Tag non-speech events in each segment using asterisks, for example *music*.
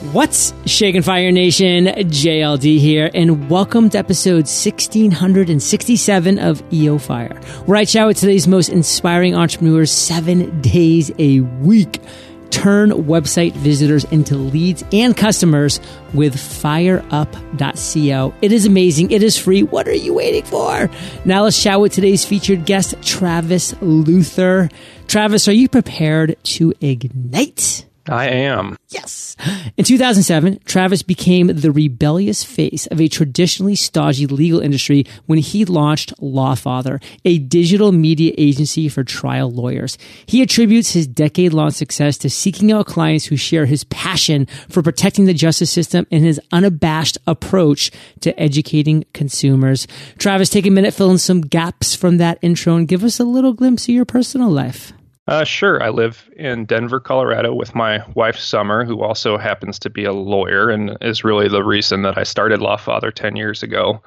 What's shaking Fire Nation? JLD here, and welcome to episode 1667 of EO Fire, where I chat with today's most inspiring entrepreneurs seven days a week. Turn website visitors into leads and customers with fireup.co. It is amazing. It is free. What are you waiting for? Now let's chat with today's featured guest, Travis Luther. Travis, are you prepared to ignite? I am. Yes. In 2007, Travis became the rebellious face of a traditionally stodgy legal industry when he launched Lawfather, a digital media agency for trial lawyers. He attributes his decade long success to seeking out clients who share his passion for protecting the justice system and his unabashed approach to educating consumers. Travis, take a minute, fill in some gaps from that intro and give us a little glimpse of your personal life. Uh, sure. I live in Denver, Colorado with my wife, Summer, who also happens to be a lawyer and is really the reason that I started Lawfather 10 years ago.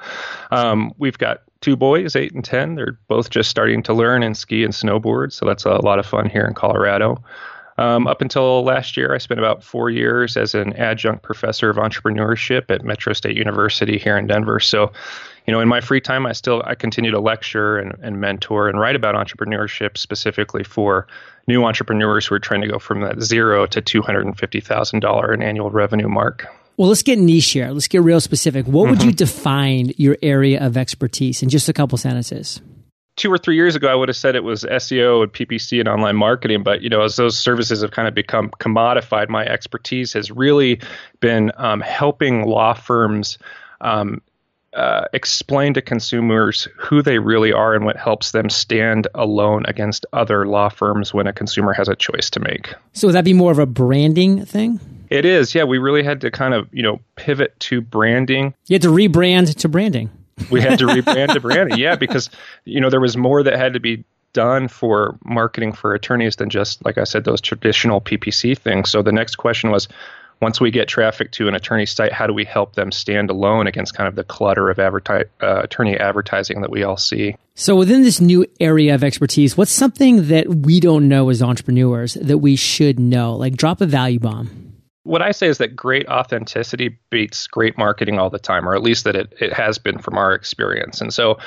Um, we've got two boys, 8 and 10. They're both just starting to learn and ski and snowboard, so that's a lot of fun here in Colorado. Um, up until last year, I spent about four years as an adjunct professor of entrepreneurship at Metro State University here in Denver. So, you know, in my free time, I still I continue to lecture and, and mentor and write about entrepreneurship specifically for new entrepreneurs who are trying to go from that zero to two hundred and fifty thousand dollar in annual revenue mark. Well, let's get niche here. Let's get real specific. What would mm-hmm. you define your area of expertise in just a couple sentences? Two or three years ago, I would have said it was SEO and PPC and online marketing. But you know, as those services have kind of become commodified, my expertise has really been um, helping law firms. Um, uh, explain to consumers who they really are and what helps them stand alone against other law firms when a consumer has a choice to make. So would that be more of a branding thing? It is, yeah. We really had to kind of, you know, pivot to branding. You had to rebrand to branding we had to rebrand to branding. *laughs* Yeah, because you know there was more that had to be done for marketing for attorneys than just like I said those traditional PPC things. So the next question was once we get traffic to an attorney site, how do we help them stand alone against kind of the clutter of adverti- uh, attorney advertising that we all see? So, within this new area of expertise, what's something that we don't know as entrepreneurs that we should know? Like, drop a value bomb what I say is that great authenticity beats great marketing all the time, or at least that it, it has been from our experience. And so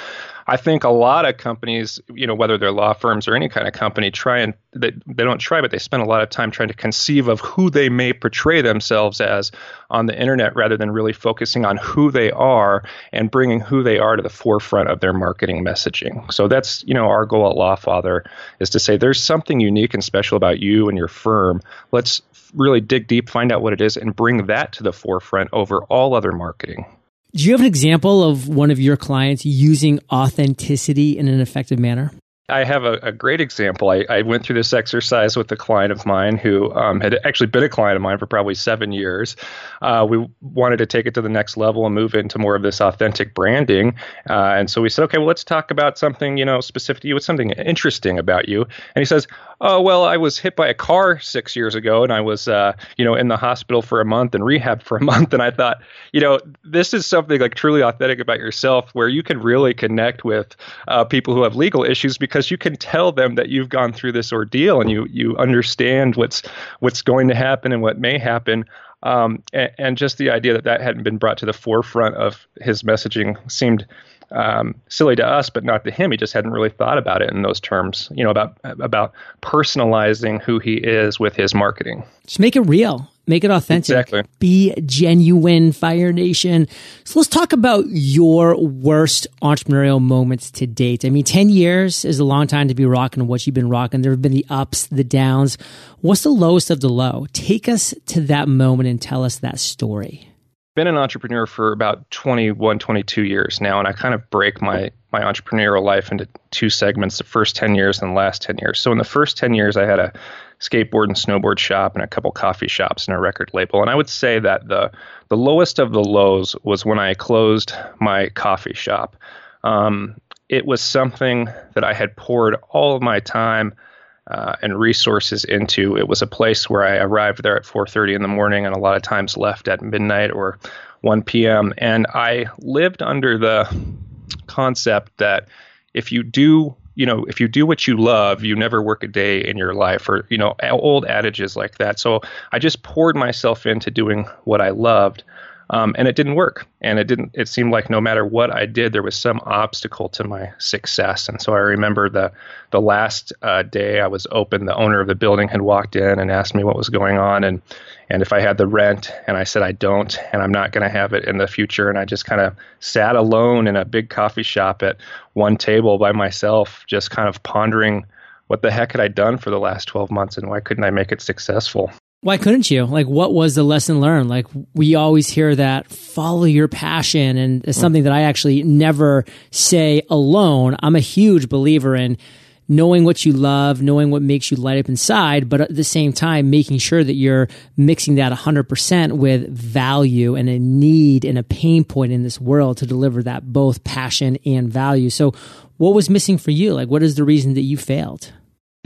I think a lot of companies, you know, whether they're law firms or any kind of company, try and they, they don't try, but they spend a lot of time trying to conceive of who they may portray themselves as on the internet rather than really focusing on who they are and bringing who they are to the forefront of their marketing messaging. So that's, you know, our goal at Lawfather is to say there's something unique and special about you and your firm. Let's really dig deep, find out what it is, and bring that to the forefront over all other marketing. Do you have an example of one of your clients using authenticity in an effective manner? I have a, a great example. I, I, went through this exercise with a client of mine who um, had actually been a client of mine for probably seven years. Uh, we wanted to take it to the next level and move into more of this authentic branding. Uh, and so we said, okay, well, let's talk about something, you know, specific to you. What's something interesting about you? And he says, oh, well, I was hit by a car six years ago and I was, uh, you know, in the hospital for a month and rehab for a *laughs* month. And I thought, you know, this is something like truly authentic about yourself where you can really connect with uh, people who have legal issues because because you can tell them that you've gone through this ordeal and you you understand what's what's going to happen and what may happen. Um, and, and, just the idea that that hadn't been brought to the forefront of his messaging seemed um, silly to us, but not to him. He just hadn't really thought about it in those terms. You know about about personalizing who he is with his marketing. Just make it real. Make it authentic. Exactly. Be genuine, Fire Nation. So let's talk about your worst entrepreneurial moments to date. I mean, 10 years is a long time to be rocking what you've been rocking. There have been the ups, the downs. What's the lowest of the low? Take us to that moment and tell us that story been an entrepreneur for about 21 22 years now and i kind of break my my entrepreneurial life into two segments the first 10 years and the last 10 years so in the first 10 years i had a skateboard and snowboard shop and a couple coffee shops and a record label and i would say that the the lowest of the lows was when i closed my coffee shop um, it was something that i had poured all of my time uh, and resources into. It was a place where I arrived there at 4:30 in the morning, and a lot of times left at midnight or 1 p.m. And I lived under the concept that if you do you know, if you do what you love, you never work a day in your life, or you know, old adages like that. So I just poured myself into doing what I loved. Um, and it didn't work. And it didn't. It seemed like no matter what I did, there was some obstacle to my success. And so I remember the the last uh, day I was open, the owner of the building had walked in and asked me what was going on and and if I had the rent. And I said I don't, and I'm not going to have it in the future. And I just kind of sat alone in a big coffee shop at one table by myself, just kind of pondering what the heck had I done for the last 12 months and why couldn't I make it successful? Why couldn't you? Like, what was the lesson learned? Like, we always hear that follow your passion, and it's something that I actually never say alone. I'm a huge believer in knowing what you love, knowing what makes you light up inside, but at the same time, making sure that you're mixing that 100% with value and a need and a pain point in this world to deliver that both passion and value. So, what was missing for you? Like, what is the reason that you failed?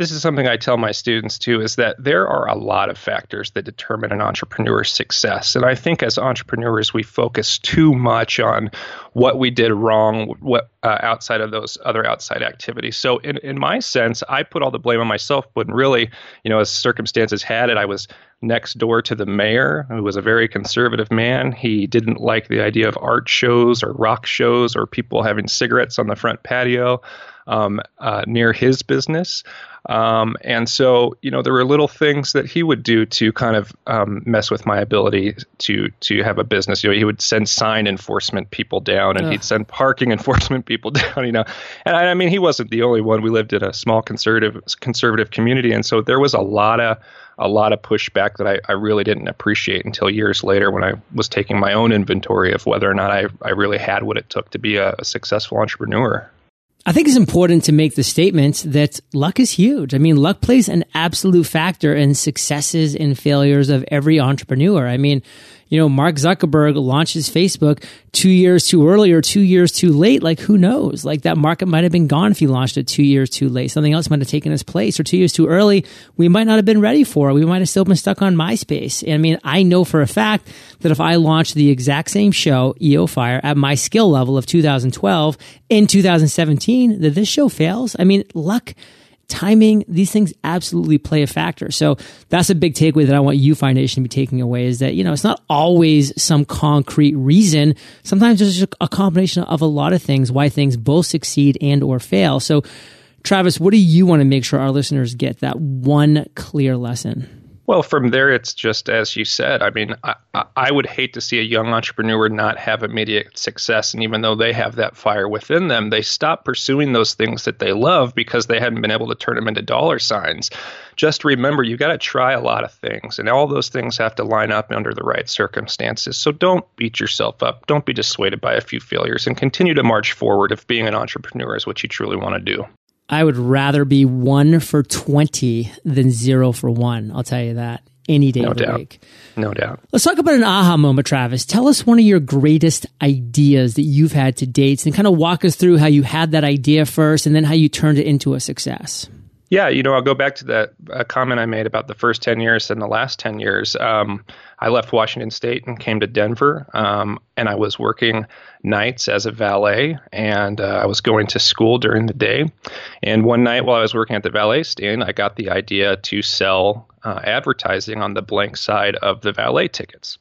This is something I tell my students too is that there are a lot of factors that determine an entrepreneur's success. And I think as entrepreneurs, we focus too much on what we did wrong, what uh, outside of those other outside activities. So in, in my sense, I put all the blame on myself, but really, you know, as circumstances had it, I was next door to the mayor, who was a very conservative man. He didn't like the idea of art shows or rock shows or people having cigarettes on the front patio um, uh, near his business. Um, and so, you know, there were little things that he would do to kind of um, mess with my ability to to have a business. You know, he would send sign enforcement people down, and he'd send parking *laughs* enforcement people *laughs* down. You know, and I, I mean, he wasn't the only one. We lived in a small conservative conservative community, and so there was a lot of a lot of pushback that I, I really didn't appreciate until years later when I was taking my own inventory of whether or not I, I really had what it took to be a, a successful entrepreneur. I think it's important to make the statement that luck is huge. I mean, luck plays an absolute factor in successes and failures of every entrepreneur. I mean, you know, Mark Zuckerberg launches Facebook two years too early or two years too late. Like, who knows? Like, that market might have been gone if he launched it two years too late. Something else might have taken his place, or two years too early. We might not have been ready for it. We might have still been stuck on MySpace. And I mean, I know for a fact that if I launched the exact same show, EO Fire, at my skill level of 2012 in 2017, that this show fails. I mean, luck timing, these things absolutely play a factor. So that's a big takeaway that I want you, Fire Nation, to be taking away is that, you know, it's not always some concrete reason. Sometimes there's a combination of a lot of things why things both succeed and or fail. So Travis, what do you want to make sure our listeners get that one clear lesson? Well, from there, it's just as you said. I mean, I, I, would hate to see a young entrepreneur not have immediate success. And even though they have that fire within them, they stop pursuing those things that they love because they hadn't been able to turn them into dollar signs. Just remember, you got to try a lot of things, and all those things have to line up under the right circumstances. So don't beat yourself up. Don't be dissuaded by a few failures and continue to march forward if being an entrepreneur is what you truly want to do. I would rather be one for 20 than zero for one. I'll tell you that any day no of the doubt. week. No doubt. Let's talk about an aha moment, Travis. Tell us one of your greatest ideas that you've had to date and kind of walk us through how you had that idea first and then how you turned it into a success. Yeah, you know, I'll go back to that uh, comment I made about the first 10 years and the last 10 years. Um, I left Washington State and came to Denver, um, and I was working nights as a valet, and uh, I was going to school during the day. And one night while I was working at the valet stand, I got the idea to sell uh, advertising on the blank side of the valet tickets.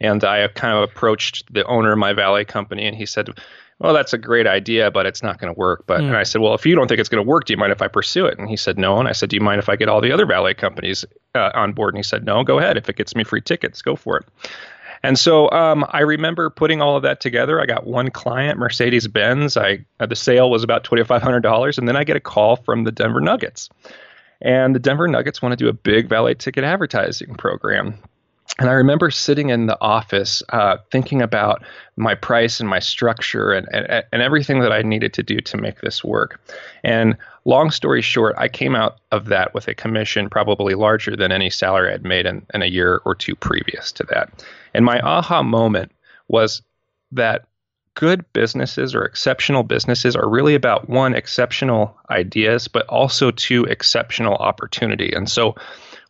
And I kind of approached the owner of my valet company, and he said, well, that's a great idea, but it's not going to work. But mm. and I said, well, if you don't think it's going to work, do you mind if I pursue it? And he said, no. And I said, do you mind if I get all the other valet companies uh, on board? And he said, no, go ahead. If it gets me free tickets, go for it. And so um, I remember putting all of that together. I got one client, Mercedes Benz. I uh, the sale was about twenty five hundred dollars, and then I get a call from the Denver Nuggets, and the Denver Nuggets want to do a big valet ticket advertising program. And I remember sitting in the office uh, thinking about my price and my structure and, and, and everything that I needed to do to make this work. And long story short, I came out of that with a commission probably larger than any salary I'd made in, in a year or two previous to that. And my aha moment was that good businesses or exceptional businesses are really about one, exceptional ideas, but also two, exceptional opportunity. And so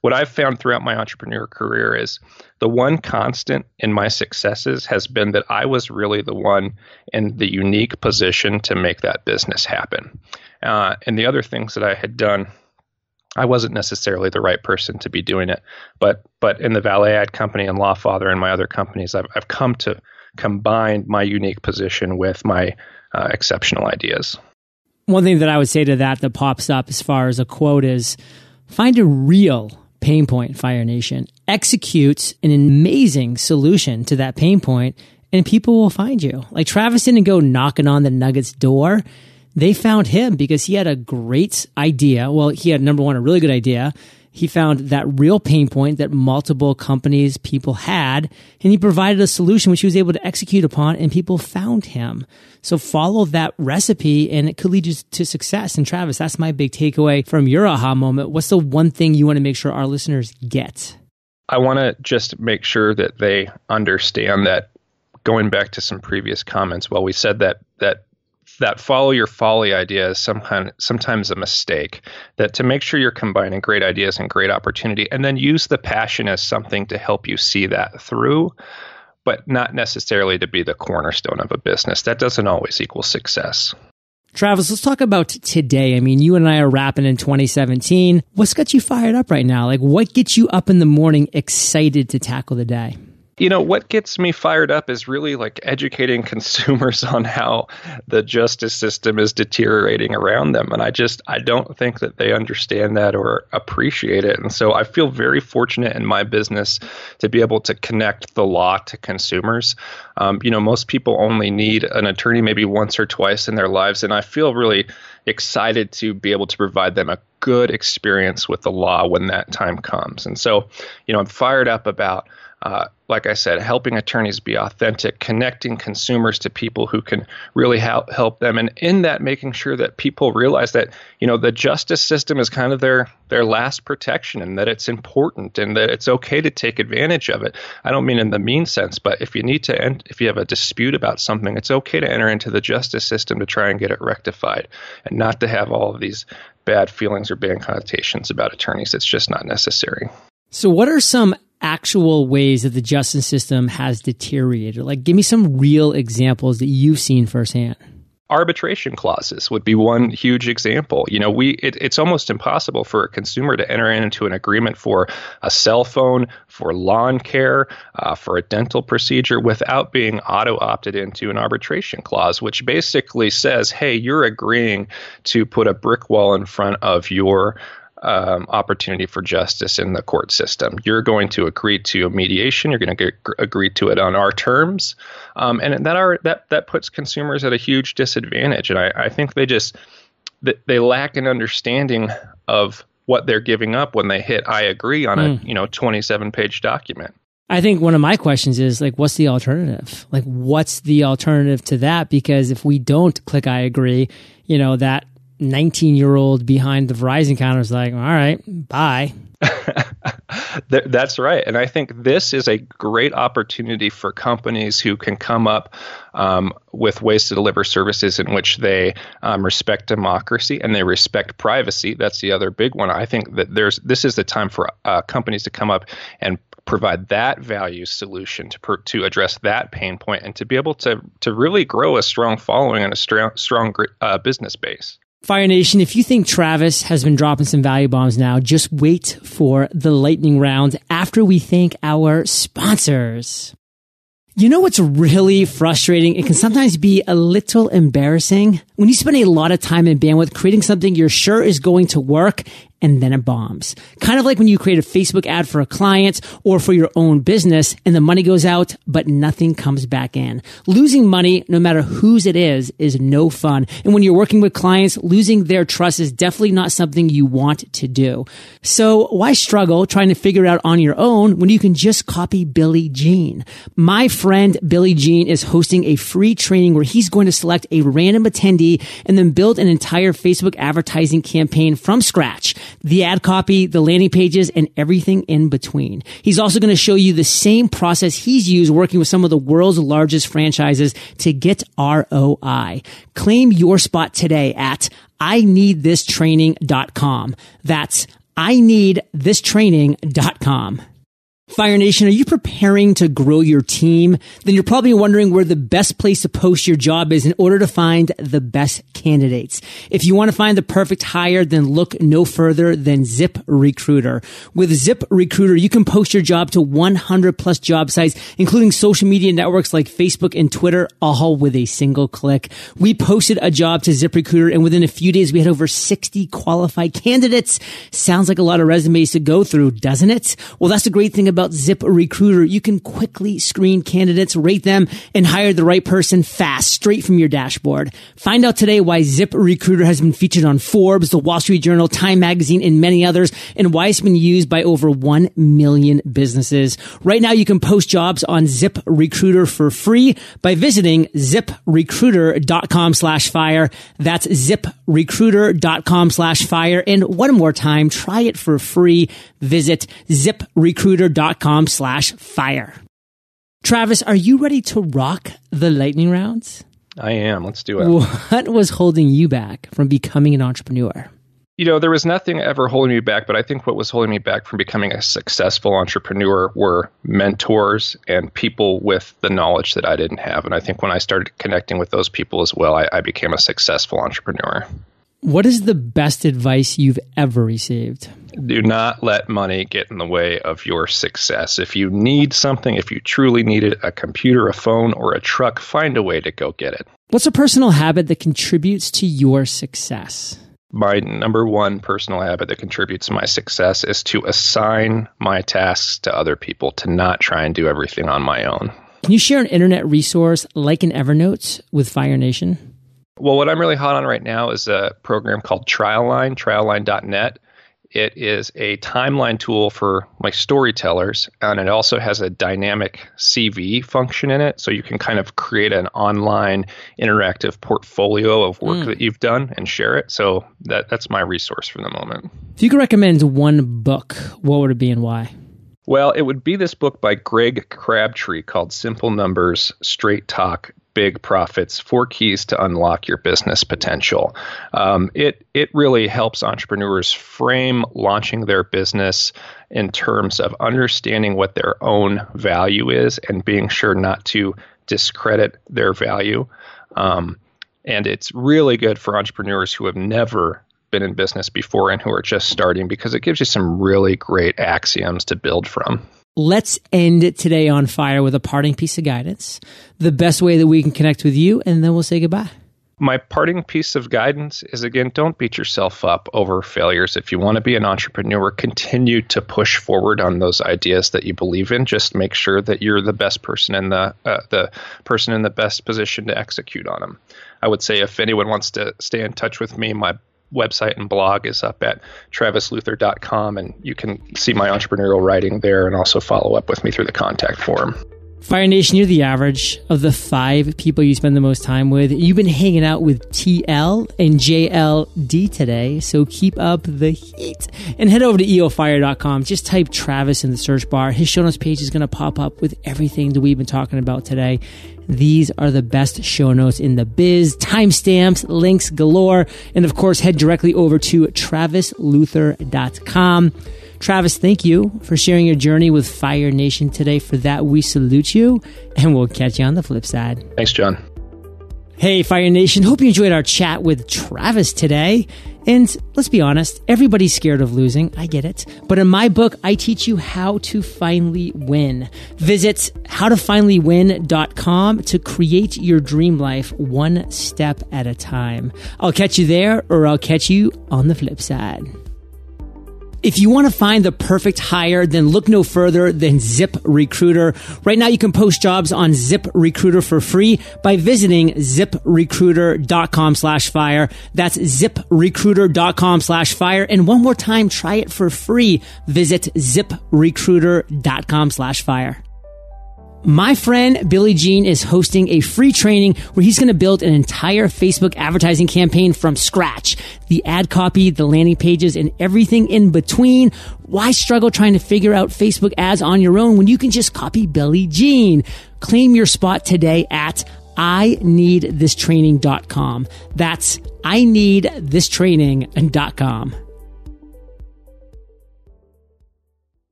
what I've found throughout my entrepreneur career is the one constant in my successes has been that I was really the one in the unique position to make that business happen. Uh, and the other things that I had done, I wasn't necessarily the right person to be doing it. But but in the Valet Ad Company and Lawfather and my other companies, I've I've come to combine my unique position with my uh, exceptional ideas. One thing that I would say to that that pops up as far as a quote is find a real pain point, Fire Nation. executes an amazing solution to that pain point, and people will find you. Like Travis didn't go knocking on the Nuggets door. They found him because he had a great idea. Well, he had number one, a really good idea. He found that real pain point that multiple companies, people had, and he provided a solution which he was able to execute upon and people found him. So follow that recipe and it could lead you to success. And Travis, that's my big takeaway from your aha moment. What's the one thing you want to make sure our listeners get? I want to just make sure that they understand that going back to some previous comments, well, we said that that that follow your folly idea is some kind, sometimes a mistake. That to make sure you're combining great ideas and great opportunity, and then use the passion as something to help you see that through, but not necessarily to be the cornerstone of a business. That doesn't always equal success. Travis, let's talk about today. I mean, you and I are wrapping in 2017. What's got you fired up right now? Like, what gets you up in the morning excited to tackle the day? You know what gets me fired up is really like educating *laughs* consumers on how the justice system is deteriorating around them and i just i don't think that they understand that or appreciate it and so i feel very fortunate in my business to be able to connect the law to consumers. Um, you know most people only need an attorney maybe once or twice in their lives and i feel really excited to be able to provide them a good experience with the law when that time comes and so you know i'm fired up about uh, like I said, helping attorneys be authentic, connecting consumers to people who can really help help them, and in that, making sure that people realize that you know the justice system is kind of their their last protection, and that it's important, and that it's okay to take advantage of it. I don't mean in the mean sense, but if you need to, end, if you have a dispute about something, it's okay to enter into the justice system to try and get it rectified, and not to have all of these bad feelings or bad connotations about attorneys. It's just not necessary. So, what are some actual ways that the justice system has deteriorated? Like, give me some real examples that you've seen firsthand. Arbitration clauses would be one huge example. You know, we it, it's almost impossible for a consumer to enter into an agreement for a cell phone, for lawn care, uh, for a dental procedure without being auto opted into an arbitration clause, which basically says, "Hey, you're agreeing to put a brick wall in front of your um, opportunity for justice in the court system. You're going to agree to a mediation. You're going to agree to it on our terms, um, and that are that that puts consumers at a huge disadvantage. And I, I think they just they lack an understanding of what they're giving up when they hit I agree on mm. a hmm. you know 27 page document. I think one of my questions is like, what's the alternative? Like, what's the alternative to that? Because if we don't click I agree, you know, that 19 year old behind the Verizon counter is like, all right, bye. *laughs* That's right. And I think this is a great opportunity for companies who can come up um, with ways to deliver services in which they um, respect democracy and they respect privacy. That's the other big one. I think that there's this is the time for uh, companies to come up and provide that value solution to per, to address that pain point and to be able to to really grow a strong following and a strong strong uh, business base. Fire Nation, if you think Travis has been dropping some value bombs now, just wait for the lightning round after we thank our sponsors. You know what's really frustrating? It can sometimes be a little embarrassing when you spend a lot of time and bandwidth creating something you're sure is going to work and then it bombs. Kind of like when you create a Facebook ad for a client or for your own business and the money goes out, but nothing comes back in. Losing money, no matter whose it is, is no fun. And when you're working with clients, losing their trust is definitely not something you want to do. So why struggle trying to figure it out on your own when you can just copy Billy Gene? My friend Billy Gene is hosting a free training where he's going to select a random attendee and then build an entire Facebook advertising campaign from scratch the ad copy, the landing pages, and everything in between. He's also going to show you the same process he's used working with some of the world's largest franchises to get ROI. Claim your spot today at I need this training.com. That's I need this training.com. Fire Nation, are you preparing to grow your team? Then you're probably wondering where the best place to post your job is in order to find the best candidates. If you want to find the perfect hire, then look no further than Zip Recruiter. With Zip Recruiter, you can post your job to 100 plus job sites, including social media networks like Facebook and Twitter, all with a single click. We posted a job to Zip Recruiter and within a few days we had over 60 qualified candidates. Sounds like a lot of resumes to go through, doesn't it? Well, that's the great thing about about Zip Recruiter, you can quickly screen candidates, rate them, and hire the right person fast, straight from your dashboard. Find out today why Zip Recruiter has been featured on Forbes, the Wall Street Journal, Time Magazine, and many others, and why it's been used by over 1 million businesses. Right now, you can post jobs on Zip Recruiter for free by visiting ziprecruiter.com slash fire. That's ziprecruiter.com slash fire. And one more time, try it for free. Visit ziprecruiter.com com slash fire. Travis, are you ready to rock the lightning rounds? I am. Let's do it. What was holding you back from becoming an entrepreneur? You know, there was nothing ever holding me back, but I think what was holding me back from becoming a successful entrepreneur were mentors and people with the knowledge that I didn't have. And I think when I started connecting with those people as well, I, I became a successful entrepreneur. What is the best advice you've ever received? Do not let money get in the way of your success. If you need something, if you truly need it, a computer, a phone, or a truck, find a way to go get it. What's a personal habit that contributes to your success? My number one personal habit that contributes to my success is to assign my tasks to other people, to not try and do everything on my own. Can you share an internet resource like an Evernote with Fire Nation? Well, what I'm really hot on right now is a program called TrialLine, trialline.net. It is a timeline tool for my storytellers, and it also has a dynamic CV function in it. So you can kind of create an online interactive portfolio of work mm. that you've done and share it. So that, that's my resource for the moment. If you could recommend one book, what would it be and why? Well, it would be this book by Greg Crabtree called Simple Numbers, Straight Talk, big profits, four keys to unlock your business potential. Um, it it really helps entrepreneurs frame launching their business in terms of understanding what their own value is and being sure not to discredit their value. Um, and it's really good for entrepreneurs who have never been in business before and who are just starting because it gives you some really great axioms to build from. Let's end today on fire with a parting piece of guidance, the best way that we can connect with you, and then we'll say goodbye. My parting piece of guidance is again, don't beat yourself up over failures. If you want to be an entrepreneur, continue to push forward on those ideas that you believe in. Just make sure that you're the best person in the uh, the person in the best position to execute on them. I would say if anyone wants to stay in touch with me, my website and blog is up at travisluther.com, and you can see my entrepreneurial writing there and also follow up with me through the contact form. Fire Nation, you're the average of the five people you spend the most time with. You've been hanging out with TL and JLD today, so keep up the heat. And head over to eofire.com. Just type Travis in the search bar. His show notes page is going to pop up with everything that we've been talking about today. These are the best show notes in the biz, timestamps, links galore. And of course, head directly over to travisluther.com. Travis, thank you for sharing your journey with Fire Nation today. For that, we salute you and we'll catch you on the flip side. Thanks, John. Hey, Fire Nation. Hope you enjoyed our chat with Travis today. And let's be honest, everybody's scared of losing. I get it. But in my book, I teach you how to finally win. Visit howtofinallywin.com to create your dream life one step at a time. I'll catch you there or I'll catch you on the flip side. If you want to find the perfect hire, then look no further than Zip Recruiter. Right now you can post jobs on Zip Recruiter for free by visiting ziprecruiter.com slash fire. That's ziprecruiter.com slash fire. And one more time, try it for free. Visit ziprecruiter.com slash fire. My friend Billy Gene is hosting a free training where he's going to build an entire Facebook advertising campaign from scratch. The ad copy, the landing pages, and everything in between. Why struggle trying to figure out Facebook ads on your own when you can just copy Billy Gene? Claim your spot today at I need this training.com. That's I need this training.com.